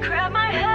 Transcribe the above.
grab my hand.